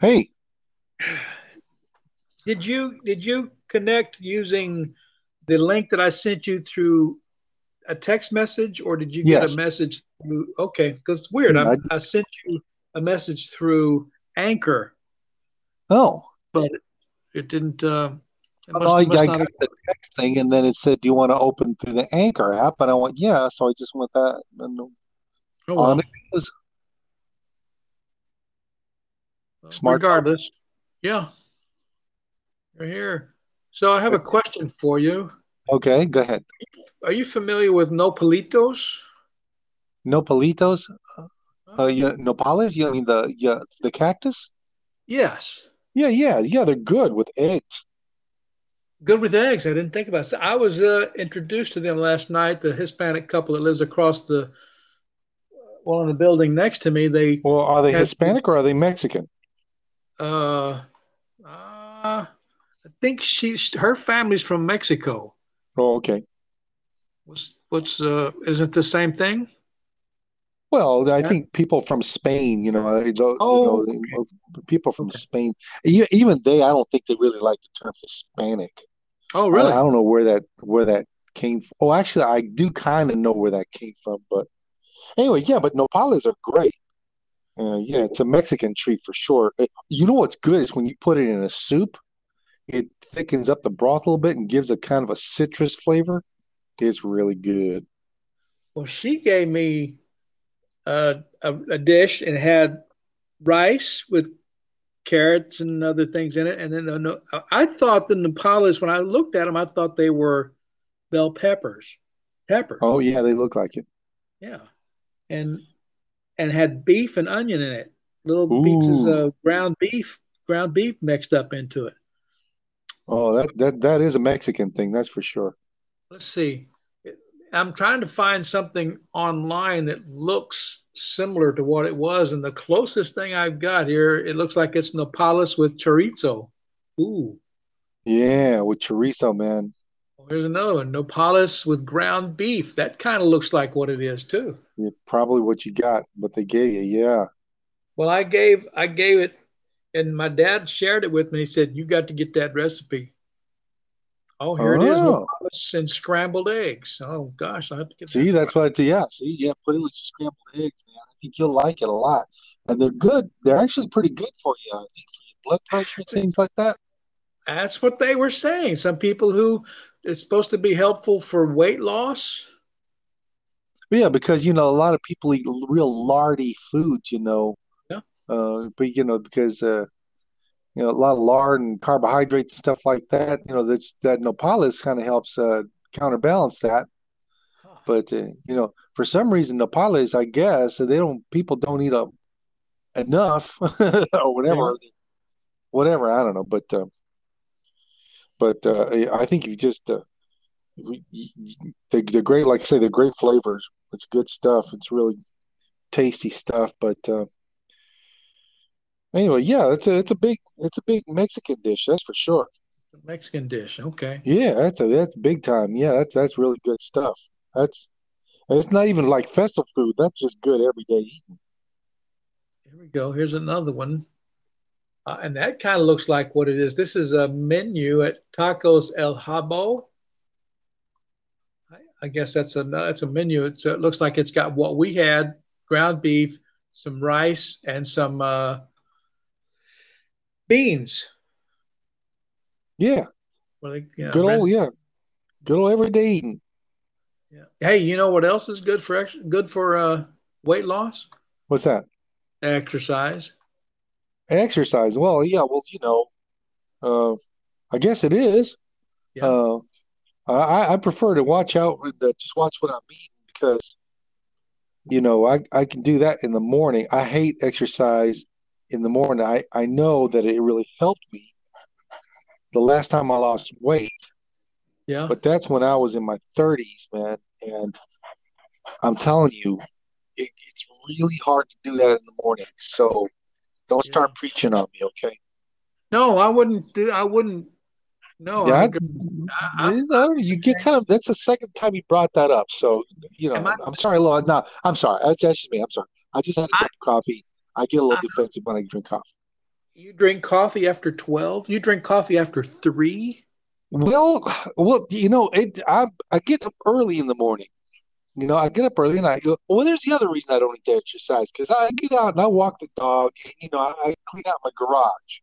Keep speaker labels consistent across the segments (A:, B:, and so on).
A: Hey Did you did you connect using the link that I sent you through a text message, or did you get
B: yes.
A: a message through? Okay, because it's weird. I,
B: I,
A: sent you a message through Anchor,
B: oh,
A: but it didn't. Uh, it must
B: I, I got.
A: Have,
B: the text thing, and then it said, "Do you want to open through the Anchor app?" And I went, "Yeah." So I just went that, and
A: oh
B: on it
A: well.
B: Smart.
A: Regardless, yeah, you're here. So I have a question for you.
B: Okay, go ahead.
A: Are you familiar with nopalitos?
B: Nopalitos, uh, you nopales. You mean the yeah the cactus?
A: Yes.
B: Yeah, yeah, yeah. They're good with eggs.
A: Good with eggs. I didn't think about it. So I was uh, introduced to them last night. The Hispanic couple that lives across the well in the building next to me. They
B: Well, are they. Hispanic or are they Mexican?
A: Uh, uh, I think she her family's from Mexico.
B: Oh, okay.
A: What's what's uh? Isn't the same thing?
B: Well, I think people from Spain, you know, they don't- you
A: Oh,
B: know, people from
A: okay.
B: Spain, even they, I don't think they really like the term Hispanic.
A: Oh,
B: I, I don't know where that where that came from. Oh, actually, I do kind of know where that came from, but anyway, yeah. But nopales are great. Uh, yeah, it's a Mexican treat for sure. Uh, You know what's good is when you put it in a soup, it thickens up the broth a little bit and gives a kind of a citrus flavor. It's really good.
A: Well, she gave me a, a, a dish and had rice with carrots and other things in it. And then the, no- I thought the nopales, when I looked at them, I thought they were bell peppers, peppers.
B: Oh yeah, they look like it.
A: Yeah. And, and had beef and onion in it, little pieces of ground beef, ground beef mixed up into it.
B: Oh, that that that is a Mexican thing, that's for sure.
A: Let's see. I'm trying to find something online that looks similar to what it was. And the closest thing I've got here, it looks like it's Nopales with chorizo. Ooh.
B: Yeah, with chorizo, man.
A: Here's another one. Nopales with ground beef. That kind of looks like what it is too.
B: Yeah, probably what you got, what they gave you. Yeah.
A: Well, I gave I gave it, and my dad shared it with me. He said, "You got to get that recipe." Oh, here it is,
B: Oh,
A: Nopales and scrambled eggs. Oh gosh, I have to get
B: see,
A: that
B: that's what, yeah, see, yeah, put it with your scrambled eggs, man. I think you'll like it a lot. And they're good. They're actually pretty good for you, I think, for your blood pressure, things like that.
A: That's what they were saying. Some people who it's supposed to be helpful for weight loss.
B: Yeah, because, you know, a lot of people eat real lardy foods, you know,
A: Yeah.
B: uh, but, you know, because, uh, you know, a lot of lard and carbohydrates and stuff like that, you know, that's, that Nopales kind of helps uh, counterbalance that.
A: Huh.
B: But, uh, you know, for some reason, Nopales, I guess, they don't, people don't eat them enough or
A: Yeah.
B: whatever, whatever, I don't know. But, uh, but uh, I think you just, uh, we- y- great. Like I say, they're great flavors. It's good stuff. It's really tasty stuff. But uh, anyway, yeah, it's a it's a big it's a big Mexican dish. That's for sure.
A: Mexican dish. Okay.
B: Yeah, that's a that's big time. Yeah, that's that's really good stuff. That's it's not even like festival food. That's just good everyday eating.
A: Here we go. Here's another one. Uh, and that kind of looks like what it is. This is a menu at Tacos El Habo. I, I guess that's a that's a menu. It's, it looks like it's got what we had: ground beef, some rice, and some uh, beans.
B: Yeah,
A: Well, they, yeah,
B: good
A: red.
B: old yeah, good old everyday eating.
A: Yeah. Hey, you know what else is good for ex- good for uh, weight loss?
B: What's that?
A: Exercise.
B: Exercise. Well, yeah. Well, you know, uh, I guess it is.
A: Yeah.
B: Uh, I I prefer to watch out and uh, just watch what I'm eating because you know I I can do that in the morning. I hate exercise in the morning. I I know that it really helped me the last time I lost weight,
A: Yeah.
B: but that's when I was in my 30s, man. And I'm telling you, it, it's really hard to do that in the morning. So don't
A: Yeah.
B: start preaching on me, okay?
A: No, I wouldn't do. I wouldn't. No, I
B: Yeah,
A: agree. I, I,
B: you you get kind of, that's the second time you brought that up. So, you know,
A: I?
B: I'm, I'm sorry, Lord. No, I'm sorry. That's, that's just me. I'm sorry. I just had a cup of coffee. I get a little defensive when I drink coffee.
A: You drink coffee after twelve. You drink coffee after three.
B: Well, well, you know, it. I I get up early in the morning. You know, I get up early and I go. Well, there's the other reason I don't need to exercise because I get out and I walk the dog. And, you know, I, clean out my garage.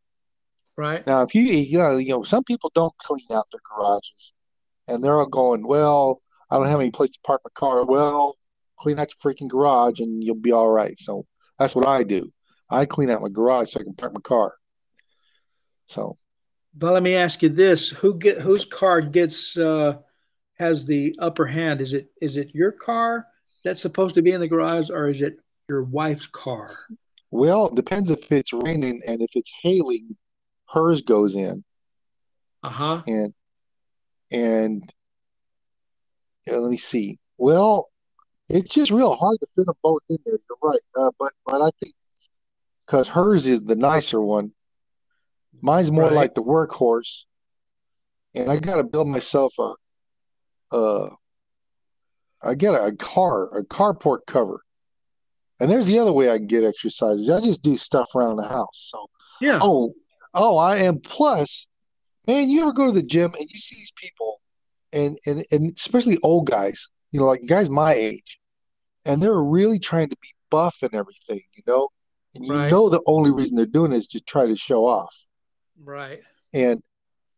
A: Right
B: now, if you you know, you know, some people don't clean out their garages, and they're all going, "Well, I don't have any place to park my car." Well, clean out your freaking garage and you'll be all right. So that's what I do. I clean out my garage so I can park my car. So
A: but let me ask you this: Who get whose car gets uh, has the upper hand? Is it is it your car that's supposed to be in the garage, or is it your wife's car?
B: Well, depends if it's raining and if it's hailing, hers goes in.
A: Uh huh.
B: And and yeah, let me see. Well, it's just real hard to fit them both in there. You're right, uh, but but I think because hers is the nicer one, Mine's more right. like the workhorse, and I got to build myself a, uh, I get a, a car, a carport cover, and there's the other way I can get exercises. I just do stuff around the house. So
A: yeah.
B: Oh, oh, I am. Plus, man, you ever go to the gym and you see these people, and and and especially old guys, you know, like guys my age, and they're really trying to be buff and everything, you know, and you right. know the only reason they're doing it is to try to show off.
A: Right.
B: And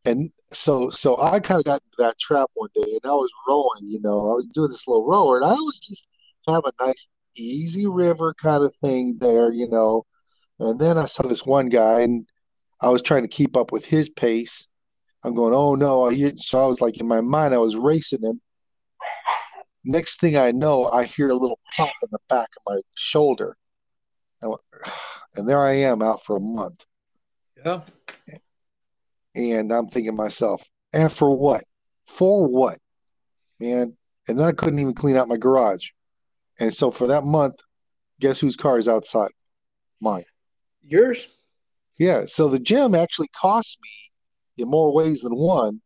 B: and so so I kind of got into that trap one day, and I was rowing. You know, I was doing this little rower, and I always just have a nice easy river kind of thing there. You know, and then I saw this one guy, and I was trying to keep up with his pace. I'm going, oh no! So I was like in my mind, I was racing him. Next thing I know, I hear a little pop in the back of my shoulder, and there I am out for a month.
A: Yeah.
B: And I'm thinking myself, and for what? For what? And and then I couldn't even clean out my garage. And so for that month, guess whose car is outside? Mine.
A: Yours?
B: Yeah. So the gym actually cost me in more ways than one.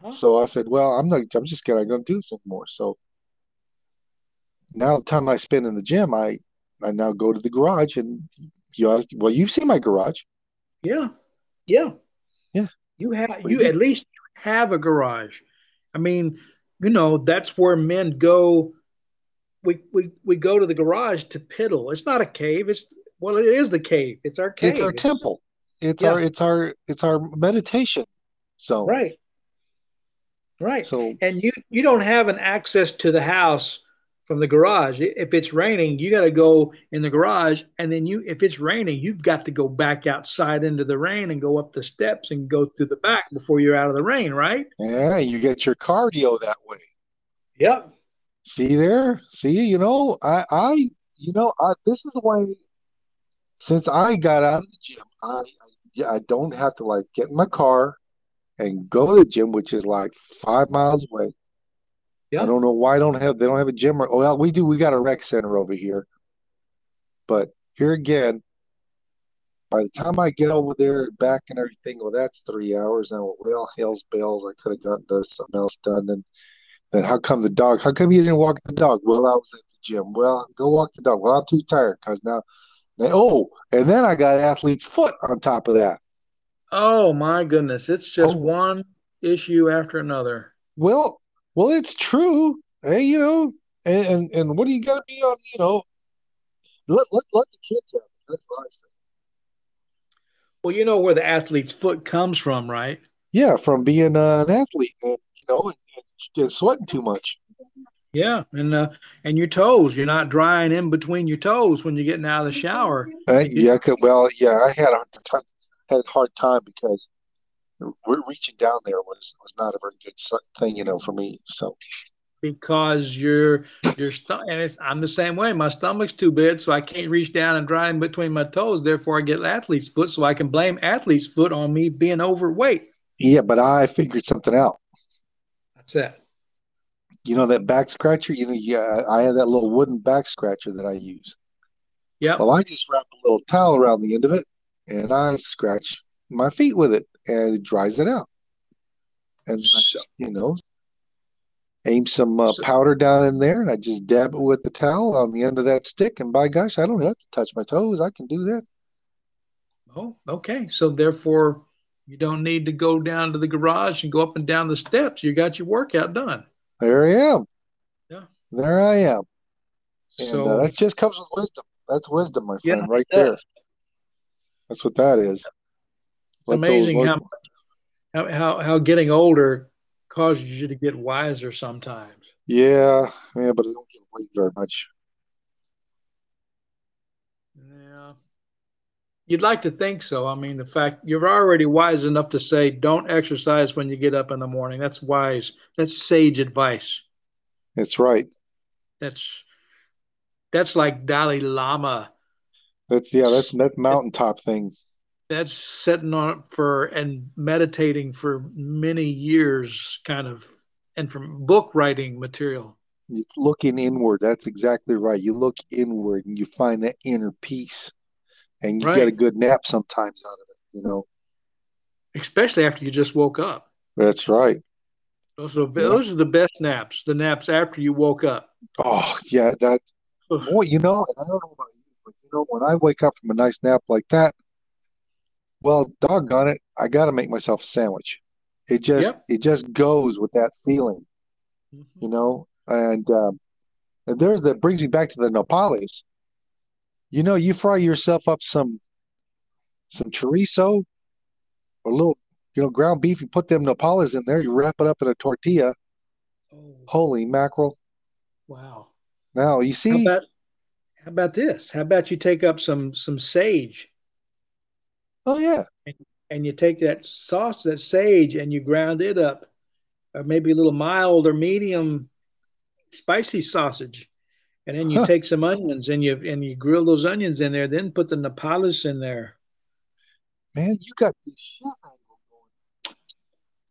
B: Huh? So I said, well, I'm not I'm just gonna go do this anymore. So now the time I spend in the gym, I I now go to the garage and you asked, well, you've seen my garage.
A: Yeah. Yeah. You have you at least have a garage. I mean, you know, that's where men go. We we we go to the garage to piddle. It's not a cave. It's well, it is the cave. It's our cave.
B: It's our it's, temple. It's yeah. our it's our it's our meditation So
A: Right. Right.
B: So
A: and you you don't have an access to the house from the garage. If it's raining, you got to go in the garage, and then you, if it's raining, you've got to go back outside into the rain and go up the steps and go through the back before you're out of the rain, right?
B: Yeah, you get your cardio that way.
A: Yep.
B: See there, see, you know, I, I, you know, I, this is the way. Since I got out of the gym, I, I, I don't have to like get in my car and go to the gym, which is like five miles away yeah. I don't know why I don't have they don't have a gym or well we do we got a rec center over here. But here again, by the time I get over there back and everything, well that's three hours and well hell's bells, I could have gotten to something else done and then how come the dog how come you didn't walk the dog? Well I was at the gym. Well go walk the dog. Well I'm too tired because now oh and then I got athlete's foot on top of that.
A: Oh my goodness. It's just oh. one issue after another.
B: Well, well, it's true. Hey, you know, and and, and what do you got to be on? You know, let, let let the kids have it. That's what I say.
A: Well, you know where the athlete's foot comes from, right?
B: Yeah, from being uh, an athlete, and, you know, and, and sweating too much.
A: Yeah, and uh, and your toes, you're not drying in between your toes when you're getting out of the shower.
B: Uh, yeah, well, yeah, I had a hard time, had a hard time because reaching down there was was not a very good thing, you know, for me. So
A: because your your stomach and it's, I'm the same way. My stomach's too big, so I can't reach down and dry in between my toes. Therefore, I get athlete's foot, so I can blame athlete's foot on me being overweight.
B: Yeah, but I figured something out.
A: That's that.
B: You know that back scratcher. You know, yeah, I have that little wooden back scratcher that I use.
A: Yeah.
B: Well, I just wrap a little towel around the end of it, and I scratch my feet with it and it dries it out. And just, you know, aim some uh,
A: So,
B: powder down in there, and I just dab it with the towel on the end of that stick. And by gosh, I don't have to touch my toes. I can do that.
A: oh, okay. So therefore, you don't need to go down to the garage and go up and down the steps. You got your workout done.
B: There I am.
A: Yeah.
B: There I am. And uh,
A: So
B: that just comes with wisdom. That's wisdom, my friend,
A: it
B: right there. That's what that is.
A: It's amazing how how how, how getting older causes you to get wiser sometimes.
B: yeah, yeah, but I don't get weight very much.
A: Yeah. You'd like to think so. I mean, the fact you're already wise enough to say don't exercise when you get up in the morning. That's wise. That's sage advice.
B: That's right.
A: That's that's like Dalai Lama.
B: That's yeah, that's that mountaintop thing.
A: That's sitting on for and meditating for many years, kind of, and from book writing material.
B: It's looking inward. That's exactly right. You look inward and you find that inner peace, and you get a good nap sometimes out of it. You know,
A: Especially after you just woke up.
B: that's right.
A: Those are those are the best naps. The naps after you woke up.
B: Oh yeah, that boy. You know, and I don't know about you, but you know, when I wake up from a nice nap like that, well, doggone it, I got to make myself a sandwich. It just
A: Yep.
B: it just goes with that feeling, you
A: Mhm.
B: know. And um, and there's that brings me back to the nopales. You know, you fry yourself up some some chorizo or a little, you know, ground beef. You put them nopales in there. You wrap it up in a tortilla.
A: Oh,
B: Holy mackerel!
A: wow.
B: Now you see.
A: How about how about this? How about you take up some some sage
B: oh yeah,
A: and, and you take that sauce, that sage, and you ground it up, or maybe a little mild or medium spicy sausage, and then you
B: huh,
A: take some onions and you and you grill those onions in there. Then put the nopales in there.
B: man, you got this shit angle going.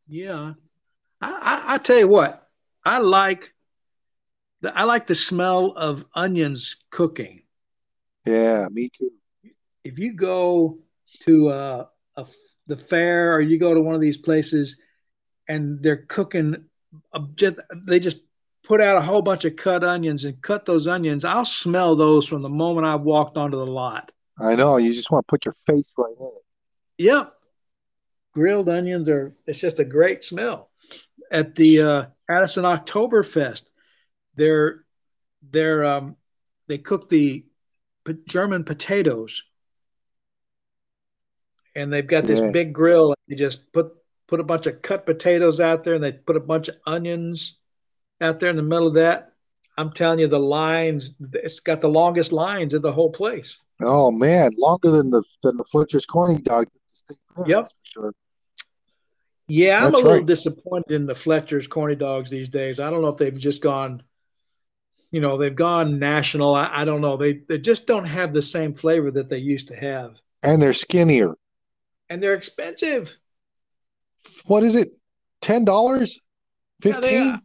A: Yeah, I, I, I tell you what, I like the I like the smell of onions cooking.
B: Yeah, me too.
A: If you go to uh, a, the fair or you go to one of these places and they're cooking, a, just, they just put out a whole bunch of cut onions and cut those onions. I'll smell those from the moment I walked onto the lot.
B: I know. You just want to put your face right in it.
A: Yep, grilled onions are it's just a great smell. At the uh, Addison Oktoberfest, they're they're um, they cook the German potatoes, and they've got this
B: Yeah.
A: big grill. And they just put put a bunch of cut potatoes out there, and they put a bunch of onions out there in the middle of that. I'm telling you, the lines it's got the longest lines in the whole place.
B: Oh man, longer than the than the Fletcher's corny dog at the state fair.
A: Yep.
B: Sure.
A: Yeah, I'm a little
B: right.
A: disappointed in the Fletcher's corny dogs these days. I don't know if they've just gone, you know, they've gone national. I, I don't know. They they just don't have the same flavor that they used to have,
B: And they're skinnier.
A: And they're expensive.
B: What is it? Ten dollars?
A: Yeah, they are.
B: Fifteen?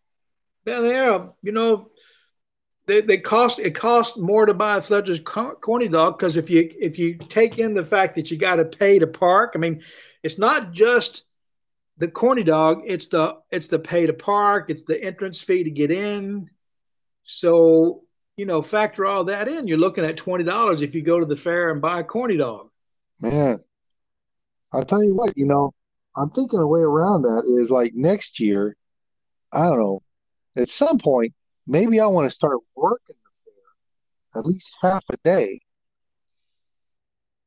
A: Yeah, they are. You know, they they cost it costs more to buy a Fletcher's corny dog because if you if you take in the fact that you got to pay to park, I mean, it's not just the corny dog. It's the it's the pay to park. It's the entrance fee to get in. So you know, factor all that in. You're looking at twenty dollars if you go to the fair and buy a corny dog.
B: Man, I'll tell you what, you know, I'm thinking a way around that is like next year, I don't know, at some point, maybe I want to start working the fair at least half a day.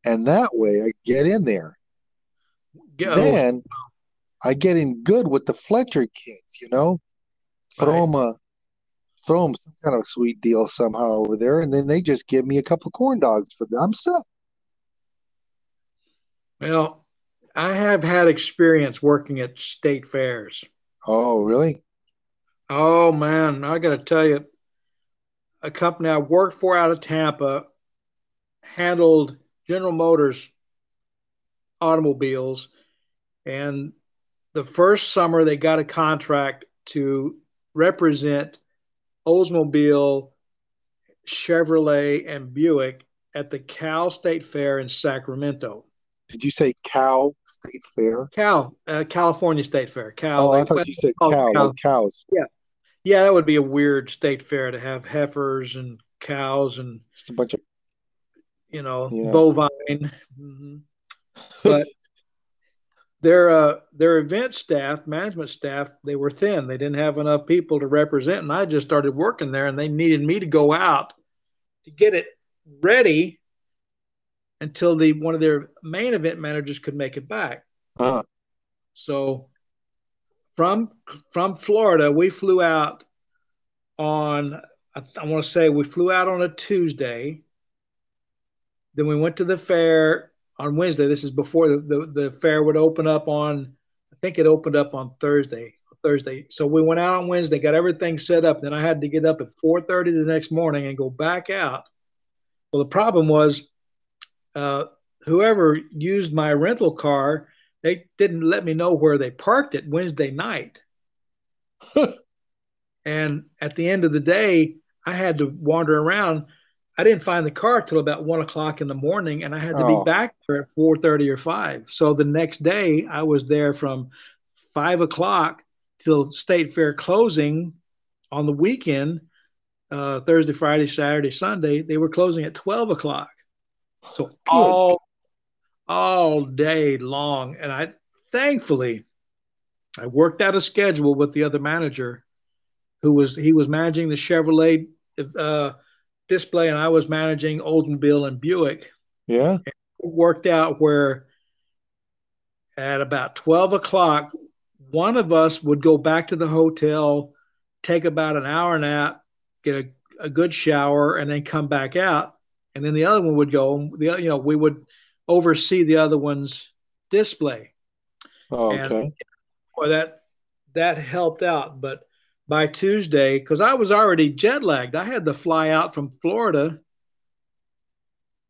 B: And that way I get in there.
A: Go
B: Then I get in good with the Fletcher kids, you know, throw
A: right.
B: them a throw them some kind of sweet deal somehow over there, and then they just give me a couple of corn dogs for them. I'm set.
A: Well, I have had experience working at state fairs.
B: Oh, really?
A: Oh man, I got to tell you, a company I worked for out of Tampa handled General Motors automobiles, and the first summer they got a contract to represent Oldsmobile, Chevrolet, and Buick at the Cal State Fair in Sacramento.
B: Did you say cow state fair?
A: Cal, uh, California State Fair. Cal,
B: Oh, I thought you said
A: oh,
B: cow, like cows.
A: yeah, Yeah, that would be a weird state fair to have heifers and cows and
B: Just a bunch of
A: you know
B: yeah.
A: bovine. hmm But their uh, their event staff, management staff, they were thin. They didn't have enough people to represent, and I just started working there, and they needed me to go out to get it ready until the one of their main event managers could make it back.
B: uh,
A: So from from Florida, we flew out on I, I want to say we flew out on a Tuesday. Then we went to the fair on Wednesday. This is before the, the, the fair would open up on I think it opened up on Thursday. Thursday. So we went out on Wednesday, got everything set up. Then I had to get up at 4:30 the next morning and go back out. Well, the problem was uh, whoever used my rental car, they didn't let me know where they parked it Wednesday night. and at the end of the day, I had to wander around. I didn't find the car till about one o'clock in the morning, and I had to
B: oh,
A: be back there at four thirty or five. So the next day, I was there from five o'clock till state fair closing on the weekend, uh, Thursday, Friday, Saturday, Sunday. They were closing at twelve o'clock. So all all day long. And I thankfully I worked out a schedule with the other manager who was he was managing the Chevrolet uh, display and I was managing Oldsmobile and Buick.
B: Yeah.
A: It worked out where at about 12 o'clock, one of us would go back to the hotel, take about an hour nap, get a, a good shower, and then come back out. And then the other one would go, the you know, we would oversee the other one's display.
B: Oh,
A: And
B: okay.
A: boy, that that helped out. But by Tuesday, because I was already jet lagged, I had to fly out from Florida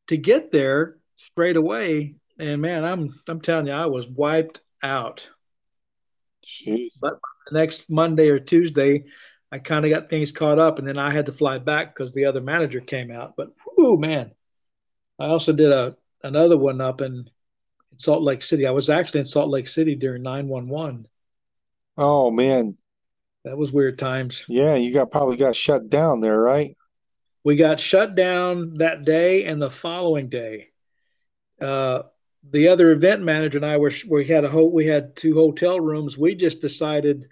A: to get there straight away. And man, I'm I'm telling you, I was wiped out.
B: Jeez.
A: But the next Monday or Tuesday, I kind of got things caught up, and then I had to fly back because the other manager came out. But whoo, man, I also did a another one up in, in Salt Lake City. I was actually in Salt Lake City during 911.
B: Oh man.
A: That was weird times.
B: Yeah, you got probably got shut down there, right?
A: We got shut down that day and the following day. Uh, the other event manager and I were we had a whole we had two hotel rooms. We just decided,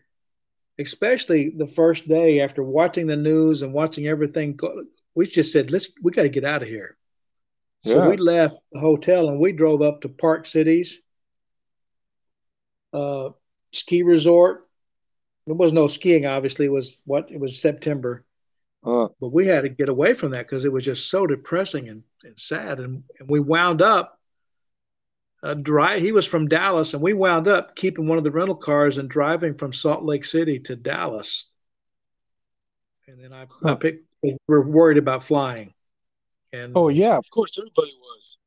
A: especially the first day after watching the news and watching everything, go, we just said let's we got to get out of here. So
B: Yeah.
A: we left the hotel and we drove up to Park Cities uh, ski resort. There was no skiing, obviously. It was what it was September,
B: Uh,
A: but we had to get away from that because it was just so depressing and, and sad. And, and we wound up uh, dry. He was from Dallas, and we wound up keeping one of the rental cars and driving from Salt Lake City to Dallas. And then I, I picked. We were worried about flying, and
B: Oh yeah, of course everybody was.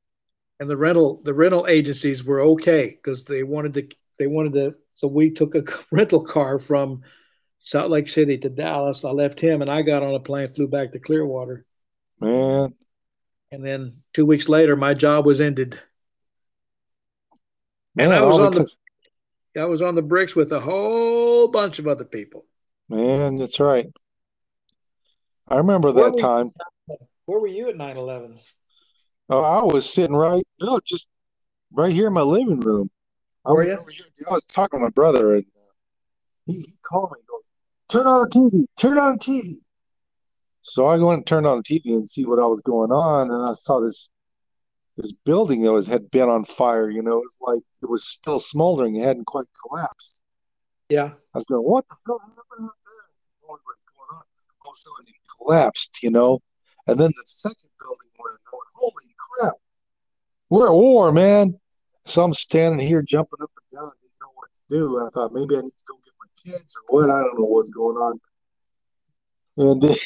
A: and the rental the rental agencies were okay because they wanted to they wanted to so we took a rental car from Salt Lake City to Dallas. I left him and I got on a plane, flew back to Clearwater,
B: Man.
A: and then two weeks later my job was ended. And I was on the I was on the bricks with a whole bunch of other people.
B: man, that's right. I remember
A: Where
B: that time.
A: where were you at 9/11?
B: Oh, I was sitting right, no, just right here in my living room. I was
A: you?
B: over here. I was talking to my brother, and uh, he, he called me. He goes, "Turn on the TV. Turn on the TV." So I went and turned on the TV and see what I was going on, and I saw this this building that was had been on fire. You know, it was like it was still smoldering. It hadn't quite collapsed.
A: Yeah.
B: I was going, "What the hell happened out there?" It collapsed. You know, and then the second building went. Went, "Holy crap! We're at war, man!" So I'm standing here jumping up and down, didn't know what to do. And I thought maybe I need to go get my kids or what. I don't know what's going on. And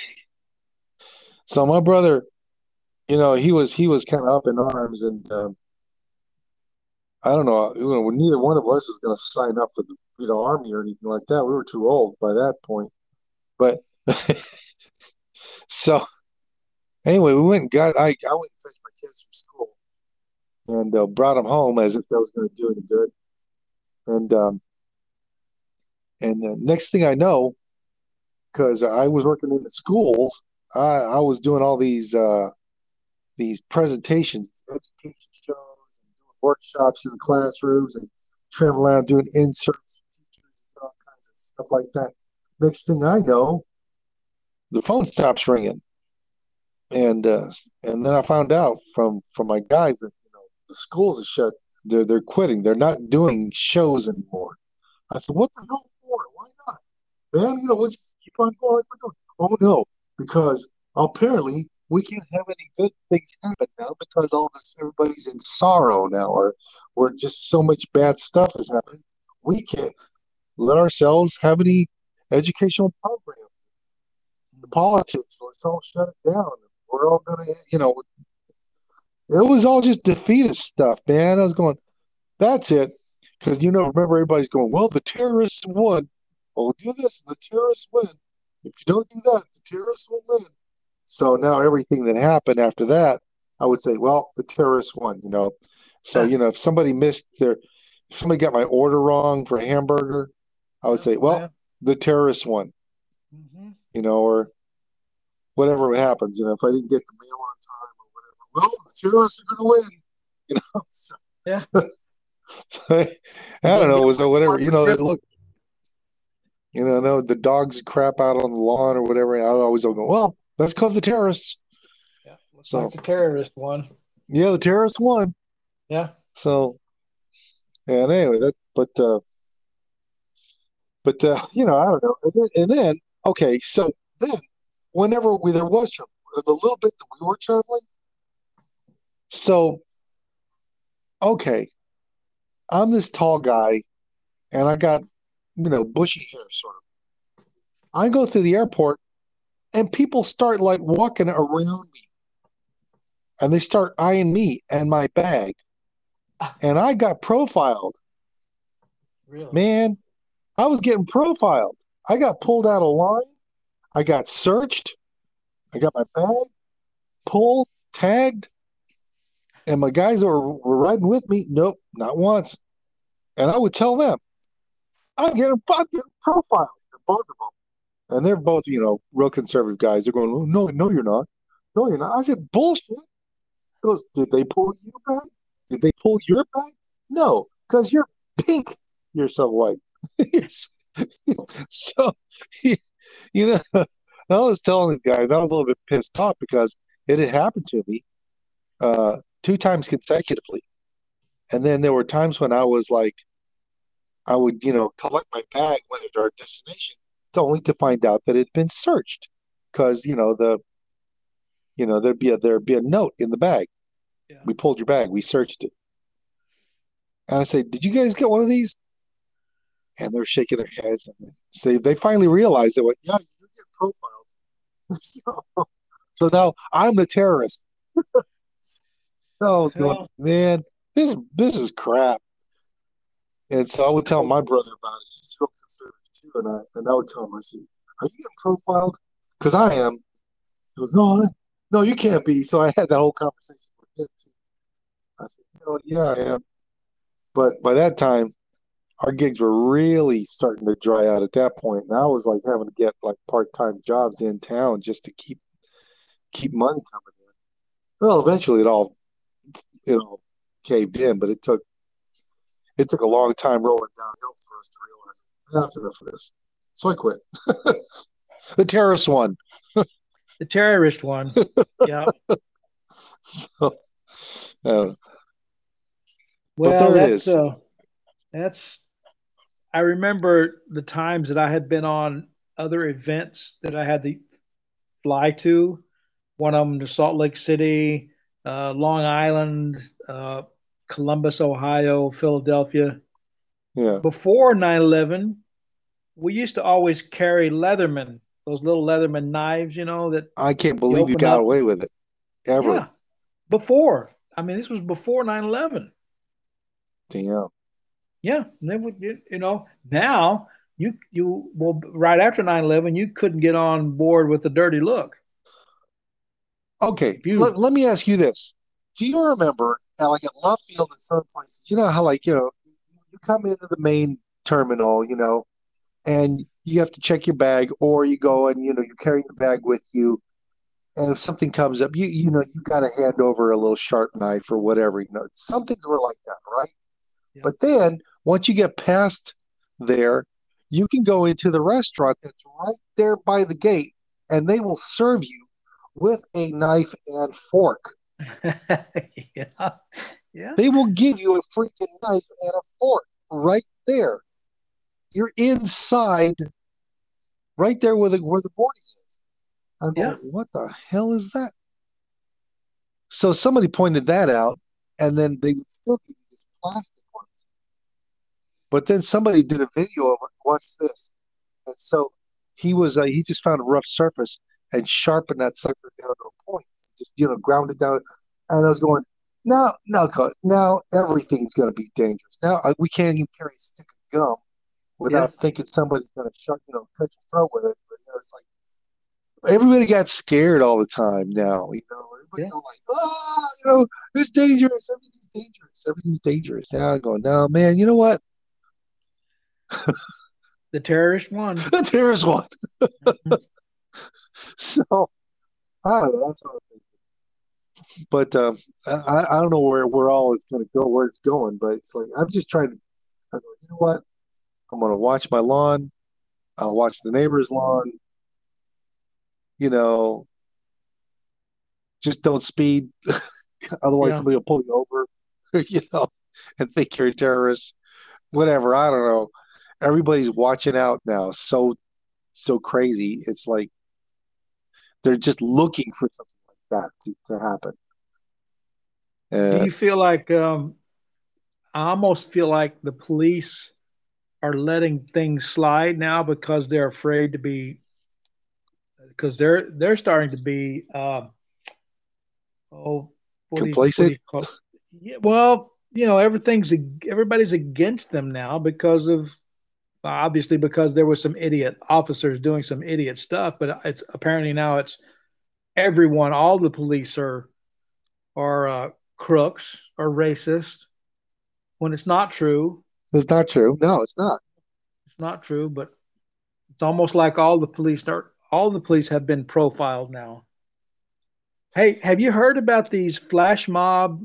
B: so my brother, you know, he was he was kind of up in arms, and um, I don't know, you know, neither one of us was going to sign up for the you know army or anything like that. We were too old by that point. But so anyway, we went and got I I went and fetched my kids from school and uh, brought them home as if that was going to do any good. And um, and the next thing I know, because I was working in the schools. I, I was doing all these uh, these presentations, education shows, and doing workshops in the classrooms, and traveling around doing inserts, teachers, and all kinds of stuff like that. Next thing I know, the phone stops ringing, and uh, and then I found out from from my guys that you know the schools are shut. They're they're quitting. They're not doing shows anymore. I said, what the hell for? Why not? Man, you know, let's keep on going. Oh no, because apparently we can't have any good things happen now because all this everybody's in sorrow now, or or just so much bad stuff is happening. We can't let ourselves have any educational programs. The politics, let's all shut it down. We're all gonna, you know, it was all just defeatist stuff, man. I was going, that's it. Because, you know, remember everybody's going, well, the terrorists won. Well, we'll do this and the terrorists win. If you don't do that, the terrorists will win. So now everything that happened after that, I would say, well, the terrorists won, you know. So, you know, if somebody missed their, if somebody got my order wrong for a hamburger, I would say, well, the terrorists won, mm-hmm. you know, or whatever happens, you know, if I didn't get the mail on time or whatever, well, the terrorists are going to win, you know. So,
A: yeah.
B: I don't know, was whatever, you know, look, you know, no, the dogs crap out on the lawn or whatever. I always go, well, that's because the terrorists.
A: Yeah, looks so, like the terrorist won.
B: Yeah, the terrorists won.
A: Yeah.
B: So, and anyway, that, but, uh, but uh, you know, I don't know. And then, and then, okay, so then, whenever we there was trouble, the little bit that we were traveling, so okay, I'm this tall guy, and I got you know bushy hair, sort of. I go through the airport, and people start like walking around me, and they start eyeing me and my bag, and I got profiled.
A: Really?
B: Man, I was getting profiled. I got pulled out of line. I got searched. I got my bag pulled, tagged. And my guys were, were riding with me. Nope, not once. And I would tell them, I'm getting, I'm getting profiled, both of them. And they're both, you know, real conservative guys. They're going, no, no, you're not. No, you're not. I said, bullshit. Goes, did they pull your bag? Did they pull your bag? No, because you're pink. You're so white. so, you know, I was telling the guys, I was a little bit pissed off because it had happened to me uh, two times consecutively. And then there were times when I was like, I would, you know, collect my bag when at our destination, only to find out that it had been searched, because you know the, you know, there'd be a there'd be a note in the bag. Yeah. We pulled your bag, we searched it, and I say, "Did you guys get one of these?" And they're shaking their heads. And they, they finally realize that, what, yeah, you're getting profiled. so, so now I'm the terrorist. so I was going, man, this this is crap. And so I would tell my brother about it. He's real conservative too, and I and I would tell him, I said, "Are you getting profiled?" Because I am. He goes, "No, no, you can't be." So I had that whole conversation with him too. I said, "You know, yeah, I am." But by that time, our gigs were really starting to dry out at that. And I was like having to get like part time jobs in town just to keep keep money coming in. Well, eventually it all it all caved in, but it took it took a long time rolling downhill for us to realize that's enough of this. So I quit. the terrorist one.
A: the terrorist one. Yeah.
B: so, uh,
A: well, that's uh, that's I remember the times that I had been on other events that I had to fly to. One of them to Salt Lake City, uh, Long Island, uh, Columbus, Ohio, Philadelphia.
B: Yeah.
A: Before 9 11, we used to always carry Leatherman, those little Leatherman knives, you know, that.
B: I can't believe you got up. away with it ever. Yeah.
A: Before. I mean, this was before 9 11.
B: Damn.
A: Yeah, you, you know now you you well right after 9-11 you couldn't get on board with the dirty look.
B: Okay, let, let me ask you this: Do you remember, like at Love Field and some places, you know how like you know you come into the main terminal, you know, and you have to check your bag, or you go and you know you're carrying the bag with you, and if something comes up, you you know you got to hand over a little sharp knife or whatever. You know, some things were like that, right? Yeah. But then once you get past there, you can go into the restaurant that's right there by the gate, and they will serve you with a knife and fork. yeah. Yeah. They will give you a freaking knife and a fork right there. You're inside, right there where the where the boarding is. I'm yeah. going, what the hell is that? So somebody pointed that out, and then they would still give you these plastic ones. But then somebody did a video of it. What's this? And so he was uh, he just found a rough surface and sharpened that sucker down to a point. Just you know, ground it down. And I was going, now, now, now everything's going to be dangerous. Now I, we can't even carry a stick of gum without yeah. thinking somebody's going to shut, you know, cut your throat with it. But, you know, it's like everybody got scared all the time now. You know, everybody's yeah. like, ah, you know, it's dangerous. Everything's dangerous. Everything's dangerous. Now I'm going, no, man. You know what?
A: the terrorist won.
B: The terrorist won. Mm-hmm. so I don't know. That's what I'm But um, I, I don't know where, where all is going to go, where it's going. But it's like I'm just trying to. Go, you know what? I'm going to watch my lawn. I'll watch the neighbor's lawn. You know, just don't speed. Otherwise, yeah. somebody will pull you over, you know, and think you're a terrorist. Whatever. I don't know. Everybody's watching out now. So, so crazy. It's like they're just looking for something like that to, to happen.
A: Uh, Do you feel like um, I almost feel like the police are letting things slide now because they're afraid to be because they're they're starting to be um, oh
B: complacent.
A: You, you yeah, well, you know everything's everybody's against them now because of obviously because there was some idiot officers doing some idiot stuff, but it's apparently now it's everyone, all the police are are uh, crooks or racist when it's not true.
B: It's not true. No, it's not.
A: It's not true, but it's almost like all the police are all the police have been profiled now. Hey, have you heard about these flash mob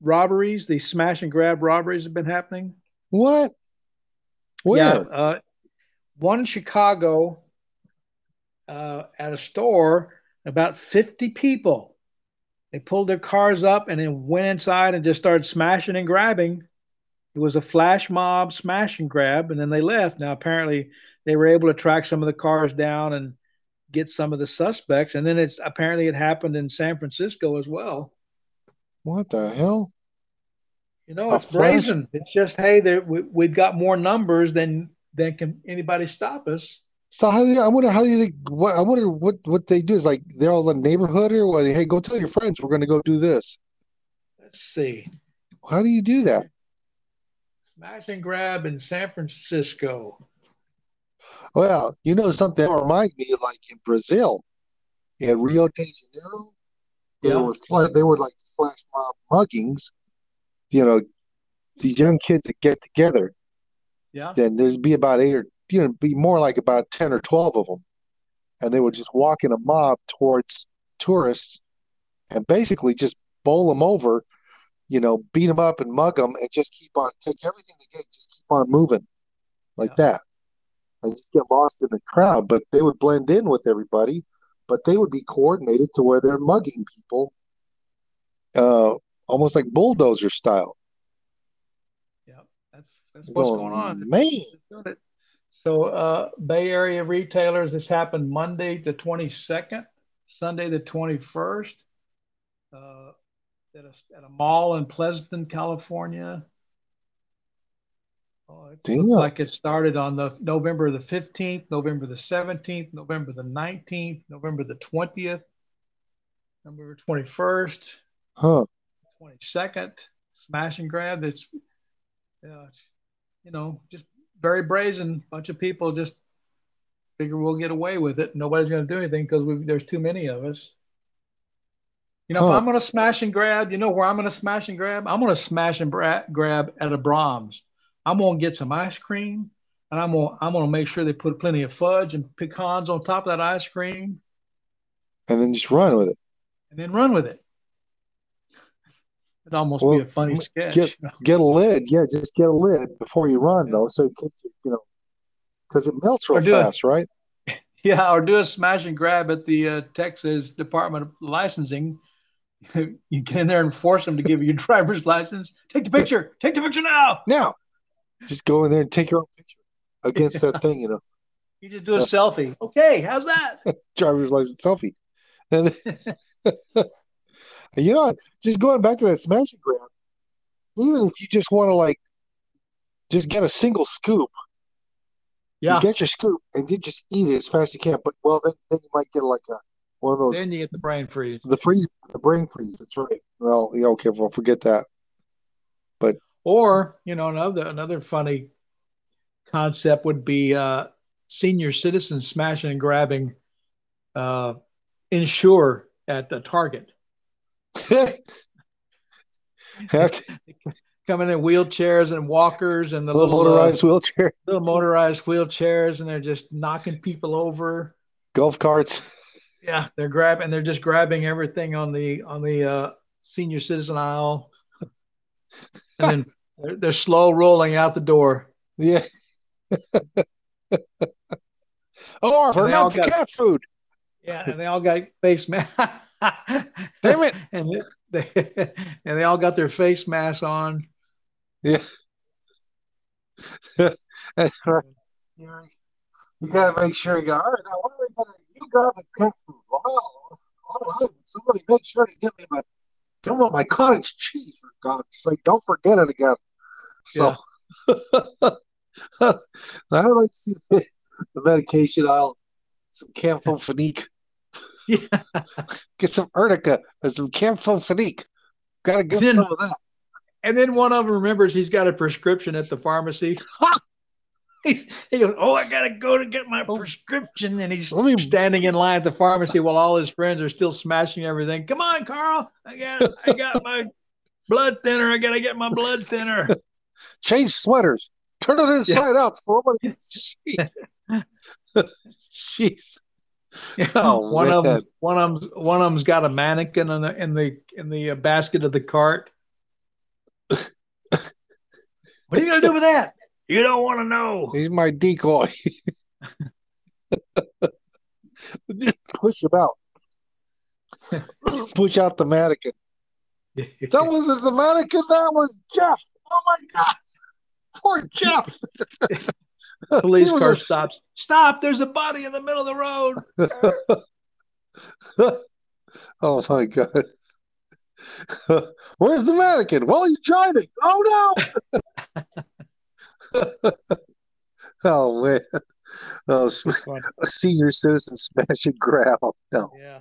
A: robberies? These smash and grab robberies have been happening.
B: What?
A: Where? Yeah, uh, one in Chicago uh, at a store, about 50 people. They pulled their cars up and then went inside and just started smashing and grabbing. It was a flash mob smash and grab, and then they left. Now, apparently, they were able to track some of the cars down and get some of the suspects. And then it's apparently it happened in San Francisco as well.
B: What the hell?
A: You know, it's brazen. It's just hey, there we, we've got more numbers than than can anybody stop us.
B: So how do you, I wonder how do you think what I wonder what what they do is like they're all in the neighborhood or what? Hey, go tell your friends we're going to go do this.
A: Let's see.
B: How do you do that?
A: Smash and grab in San Francisco.
B: Well, you know something that reminds me like in Brazil, in Rio de Janeiro, they yeah. were they were like flash mob muggings you know, these young kids that get together,
A: yeah,
B: then there'd be about eight or you know, be more like about ten or twelve of them, and they would just walk in a mob towards tourists, and basically just bowl them over, you know, beat them up and mug them, and just keep on take everything they get, just keep on moving, like yeah. that, and just get lost in the crowd. But they would blend in with everybody, but they would be coordinated to where they're mugging people. Uh, almost like bulldozer style.
A: Yeah, that's that's what's going, going on.
B: Man.
A: So uh, Bay Area retailers, this happened Monday the 22nd, Sunday the 21st, uh, at, a, at a mall in Pleasanton, California. Oh, it Damn. looks like it started on the November the 15th, November the 17th, November the 19th, November the 20th, November 21st.
B: Huh.
A: 22nd, smash and grab. It's, uh, you know, just very brazen. Bunch of people just figure we'll get away with it. Nobody's going to do anything because there's too many of us. You know, huh. if I'm going to smash and grab, you know where I'm going to smash and grab? I'm going to smash and bra- grab at a Braum's. I'm going to get some ice cream. and I'm gonna I'm gonna make sure they put plenty of fudge and pecans on top of that ice cream,
B: and then just run with it,
A: and then run with it. It'd almost well, be a funny sketch.
B: Get, get a lid, yeah, just get a lid before you run yeah. though, so you know, because it melts real fast, right?
A: Yeah, or do a smash and grab at the uh, Texas Department of Licensing. you get in there and force them to give you your driver's license. Take the picture. Take the picture now.
B: Now, just go in there and take your own picture against that thing. You know,
A: you just do a selfie. Okay, how's that?
B: driver's license selfie. You know, just going back to that smash and grab. Even if you just want to like, just get a single scoop yeah. You get your scoop and you just eat it as fast as you can. But well, then, then you might get like a one of those.
A: Then you get the brain freeze.
B: The freeze, the brain freeze. That's right. Well, yeah, okay, well, forget that. But
A: or you know another another funny concept would be uh, senior citizens smashing and grabbing uh, Ensure at the Target. coming in wheelchairs and walkers and the
B: little, little motorized uh, wheelchair,
A: little motorized wheelchairs, and they're just knocking people over.
B: Golf carts.
A: Yeah, they're grabbing. They're just grabbing everything on the on the uh, senior citizen aisle, and then they're, they're slow rolling out the door.
B: Yeah. oh, for got, cat food.
A: Yeah, and they all got face masks.
B: Damn it!
A: and they, and they all got their face masks on.
B: Yeah. you gotta make sure you go, all right, now what are we gonna you got the cat food. Wow. All right, somebody make sure to get me my come on my cottage cheese for God's sake. Don't forget it again. So yeah. I like to see the, the medication aisle, some campho-phenique. Yeah. Get some Urtica and some campho-phenique. Gotta get then, some of that.
A: And then one of them remembers he's got a prescription at the pharmacy. He's, he goes, Oh, I got to go to get my oh. prescription. And he's me... standing in line at the pharmacy while all his friends are still smashing everything. Come on, Carl. I got, I got my blood thinner. I got to get my blood thinner.
B: Change sweaters. Turn it inside yeah. out so nobody see. Jeez.
A: Yeah, oh, one man. of them, one of them, one of them's got a mannequin in the in the in the uh, basket of the cart. What are you gonna do with that? You don't want to know.
B: He's my decoy. Push him out. Push out the mannequin. that wasn't the mannequin. That was Jeff. Oh my god! Poor Jeff.
A: Police car a... stops. Stop! There's a body in the middle of the
B: road. oh my god. Where's the mannequin? Well, he's driving. Oh no! oh man! Oh, a senior citizen smash and grab. No.
A: Yeah.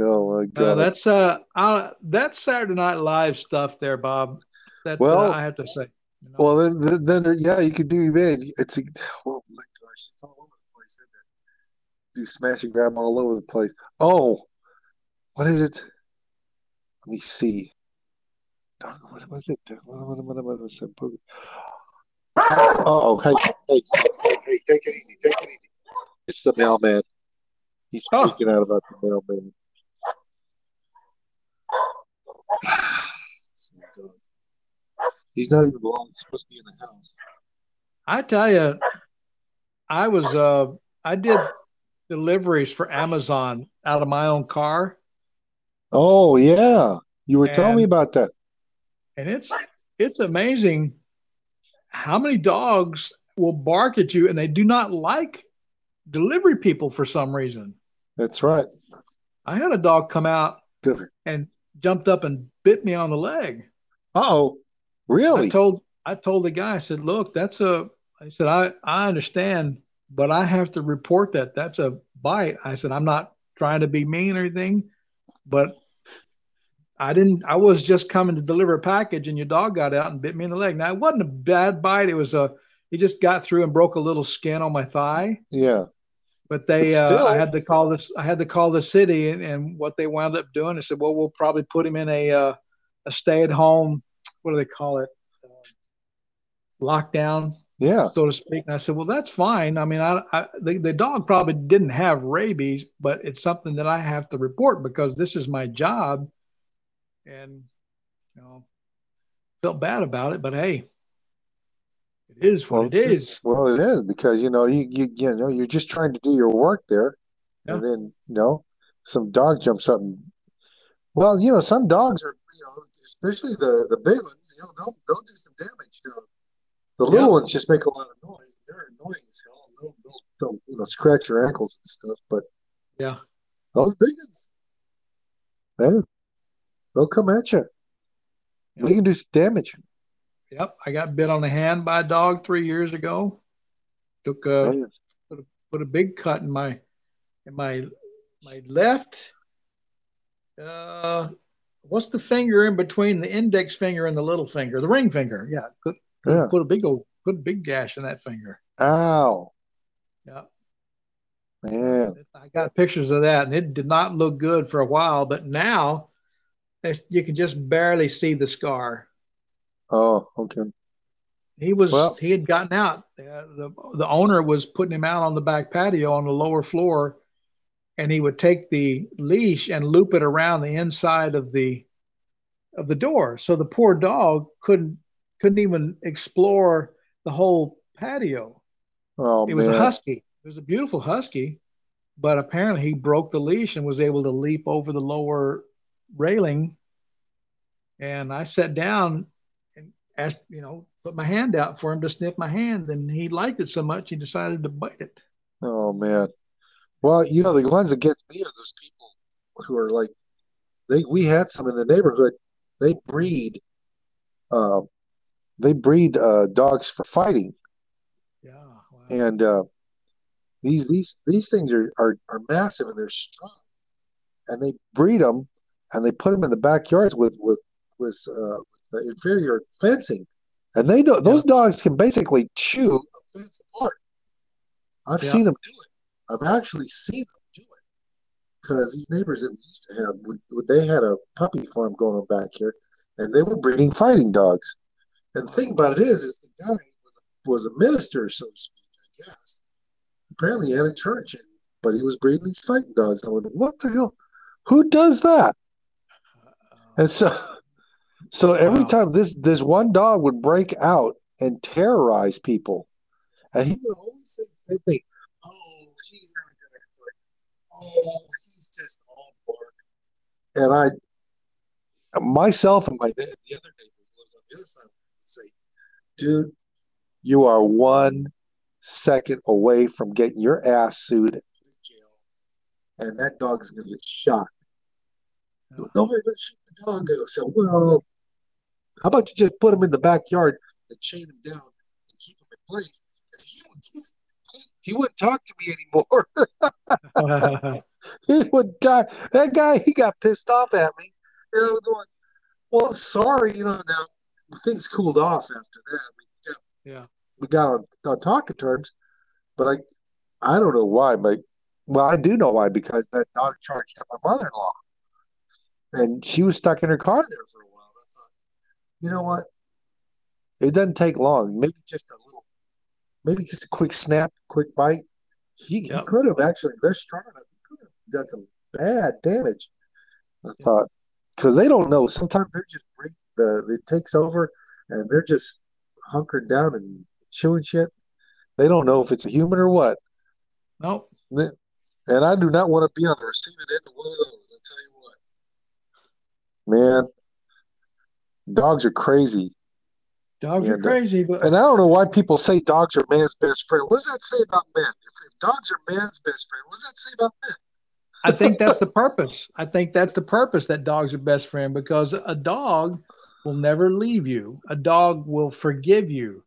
B: Oh my god.
A: that's uh, uh, that's Saturday Night Live stuff there, Bob. That uh, well, uh, I have to say.
B: You know? Well, then, then, uh, yeah, you could do man. It's oh my gosh, it's all over the place. Isn't it? Do smash and grab all over the place. Oh, what is it? Let me see. What was it? Oh, hey, hey, hey, take it easy, take it easy. It's the mailman. He's oh. freaking out about the mailman. He's not even long. He's supposed to be in the house.
A: I tell you, I was uh I did deliveries for Amazon out of my own car
B: Oh yeah, you were and, telling me about that.
A: And it's it's amazing how many dogs will bark at you and they do not like delivery people for some reason.
B: That's right.
A: I had a dog come out and jumped up and bit me on the leg.
B: Oh, really?
A: I told I told the guy, I said, look, that's a I said, I, I understand, but I have to report that. That's a bite. I said, I'm not trying to be mean or anything, but I didn't. I was just coming to deliver a package, and your dog got out and bit me in the leg. Now it wasn't a bad bite. It was a. He just got through and broke a little skin on my thigh.
B: Yeah.
A: But they, but uh, I had to call this. I had to call the city, and, and what they wound up doing, they said, "Well, we'll probably put him in a uh, a stay at home. What do they call it? Uh, lockdown.
B: Yeah.
A: so to speak. And I said, well, that's fine. I mean, I, I the, the dog probably didn't have rabies, but it's something that I have to report because this is my job. And, you know, felt bad about it, but hey, it is what
B: Well,
A: it is.
B: Well, it is because you know you you you know you're just trying to do your work there,
A: Yeah.
B: and then you know some dog jumps up and well, you know some dogs are you know especially the the big ones, you know they'll they'll do some damage to them. The little
A: Yeah.
B: ones just make a lot of noise. They're annoying as hell. They'll, they'll, they'll you know scratch your ankles and stuff. But
A: Yeah.
B: those big ones, man, they'll come at you. They can do some damage.
A: Yep. I got bit on the hand by a dog three years ago. Took a,
B: Man.
A: put a big cut in my, in my, my left, uh, what's the finger in between the index finger and the little finger? The ring finger. Yeah. Put, put,
B: Yeah.
A: put a big old, put a big gash in that finger.
B: Ow,
A: Yeah.
B: man.
A: I got pictures of that and it did not look good for a while, but now it's, you can just barely see the scar.
B: Oh, okay.
A: He was
B: Well-
A: he had gotten out. Uh, the the owner was putting him out on the back patio on the lower floor, and he would take the leash and loop it around the inside of the of the door. So the poor dog couldn't couldn't even explore the whole patio.
B: Oh
A: It was
B: man.
A: a husky. It was a beautiful husky, but apparently he broke the leash and was able to leap over the lower railing. And I sat down and asked, you know, put my hand out for him to sniff my hand, and he liked it so much he decided to bite it.
B: Oh man. Well, you know, the ones that gets me are those people who are like they we had some in the neighborhood. They breed uh they breed uh dogs for fighting.
A: Yeah. Wow.
B: And uh these these these things are are, are massive and they're strong. And they breed them and they put them in the backyards with with with uh with the inferior fencing. And they do those dogs can basically chew a fence apart. I've
A: Yeah.
B: seen them do it. I've actually seen them do it because these neighbors that we used to have, they had a puppy farm going on back here, and they were breeding fighting dogs. And the thing about it is, is the guy was a, was a minister, so to speak, I guess. Apparently, he had a church, but he was breeding these fighting dogs. I went, what the hell? Who does that? And so, so every time this this one dog would break out and terrorize people, and he would always say the same thing. Oh, he's not gonna hurt. Oh, he's just all bark. And I, myself and my the other neighbor who lives on the other side would say, "Dude, you are one second away from getting your ass sued and jail, and that dog is gonna get shot." Nobody but shoot the dog. I said, well, how about you just put him in the backyard and chain him down and keep him in place? And he, would, he wouldn't talk to me anymore. he would die. That guy, he got pissed off at me. And I was going, well, I'm sorry. You know, now things cooled off after that. We got,
A: yeah.
B: we got on, on talking terms, but I, I don't know why, but well, I do know why because that dog charged at my mother-in-law, and she was stuck in her car there for a while. I thought, you know what? It doesn't take long. Maybe just a little, maybe just a quick snap, quick bite. He,
A: Yep.
B: he could have actually. They're strong enough. He could have done some bad damage. I thought because they don't know. Sometimes they're just break the it takes over, and they're just hunkered down and chewing shit. They don't know if it's a human or what.
A: Nope.
B: And I do not want to be on the receiving end of one of those. I tell you what, man, dogs are crazy,
A: Dogs
B: Yeah,
A: are crazy, but
B: and I don't know why people say dogs are man's best friend. What does that say about men? If, if dogs are man's best friend, what does that say about men?
A: I think that's the purpose. I think that's the purpose that dogs are best friend because a dog will never leave you. A dog will forgive you.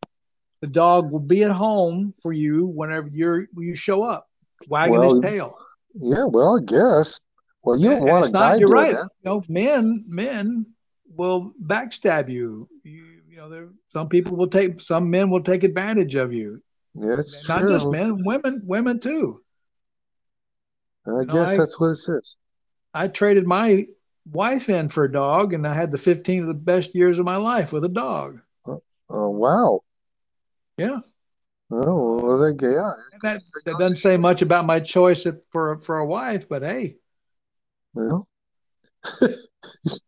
A: The dog will be at home for you whenever you're you show up, wagging
B: Well,
A: his tail.
B: Yeah, well, I guess. Well, you don't
A: And
B: want
A: it's
B: a guy
A: not. You're
B: doing
A: right.
B: that.
A: You know, men men will backstab you. You you know, there some people will take some men will take advantage of you.
B: Yes,
A: Not
B: true.
A: just men, women
B: I
A: women too. know,
B: guess
A: I-
B: that's what it says.
A: I traded my wife in for a dog, and I had the 15 of the best years of my life with a dog.
B: Oh, oh wow.
A: Yeah.
B: Oh, well, that, yeah.
A: That, that doesn't say much about my choice for for a wife, but hey.
B: Well.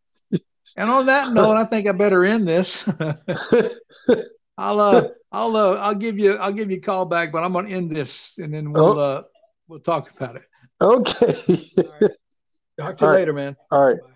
A: and on that note, I think I better end this. I'll uh I'll uh I'll give you I'll give you a call back, but I'm gonna end this and then we'll oh. uh we'll talk about it.
B: Okay.
A: Talk to you
B: All
A: later, man.
B: All right. Bye.